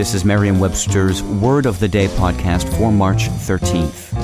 This is Merriam-Webster's Word of the Day podcast for March 13th.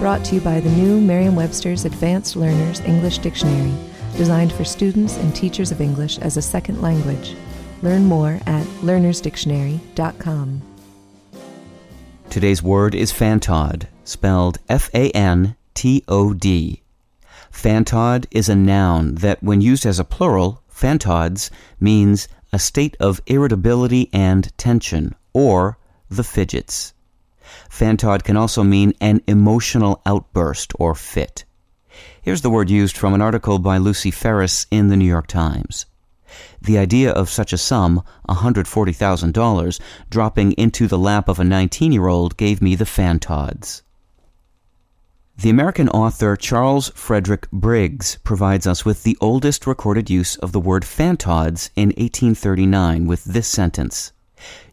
Brought to you by the new Merriam-Webster's Advanced Learners English Dictionary, designed for students and teachers of English as a second language. Learn more at learnersdictionary.com. Today's word is fantod, spelled F A N T O D. Fantod is a noun that, when used as a plural, fantods, means a state of irritability and tension, or the fidgets. Fantod can also mean an emotional outburst or fit. Here's the word used from an article by Lucy Ferriss in the New York Times. The idea of such a sum, $140,000, dropping into the lap of a 19 year old gave me the fantods. The American author Charles Frederick Briggs provides us with the oldest recorded use of the word fantods in 1839 with this sentence.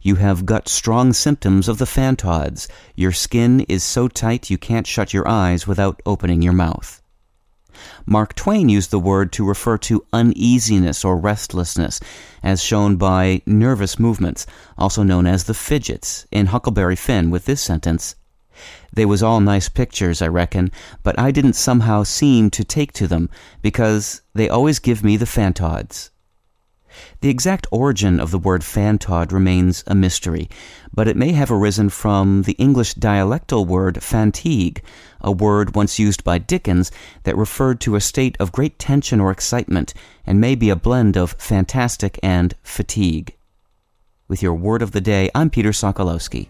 You have got strong symptoms of the fantods. Your skin is so tight you can't shut your eyes without opening your mouth. Mark Twain used the word to refer to uneasiness or restlessness, as shown by nervous movements, also known as the fidgets, in Huckleberry Finn with this sentence they was all nice pictures, I reckon, but I didn't somehow seem to take to them, because they always give me the fantods. The exact origin of the word fantod remains a mystery, but it may have arisen from the English dialectal word fantigue, a word once used by Dickens that referred to a state of great tension or excitement, and may be a blend of fantastic and fatigue. With your word of the day, I'm Peter Sokolowski.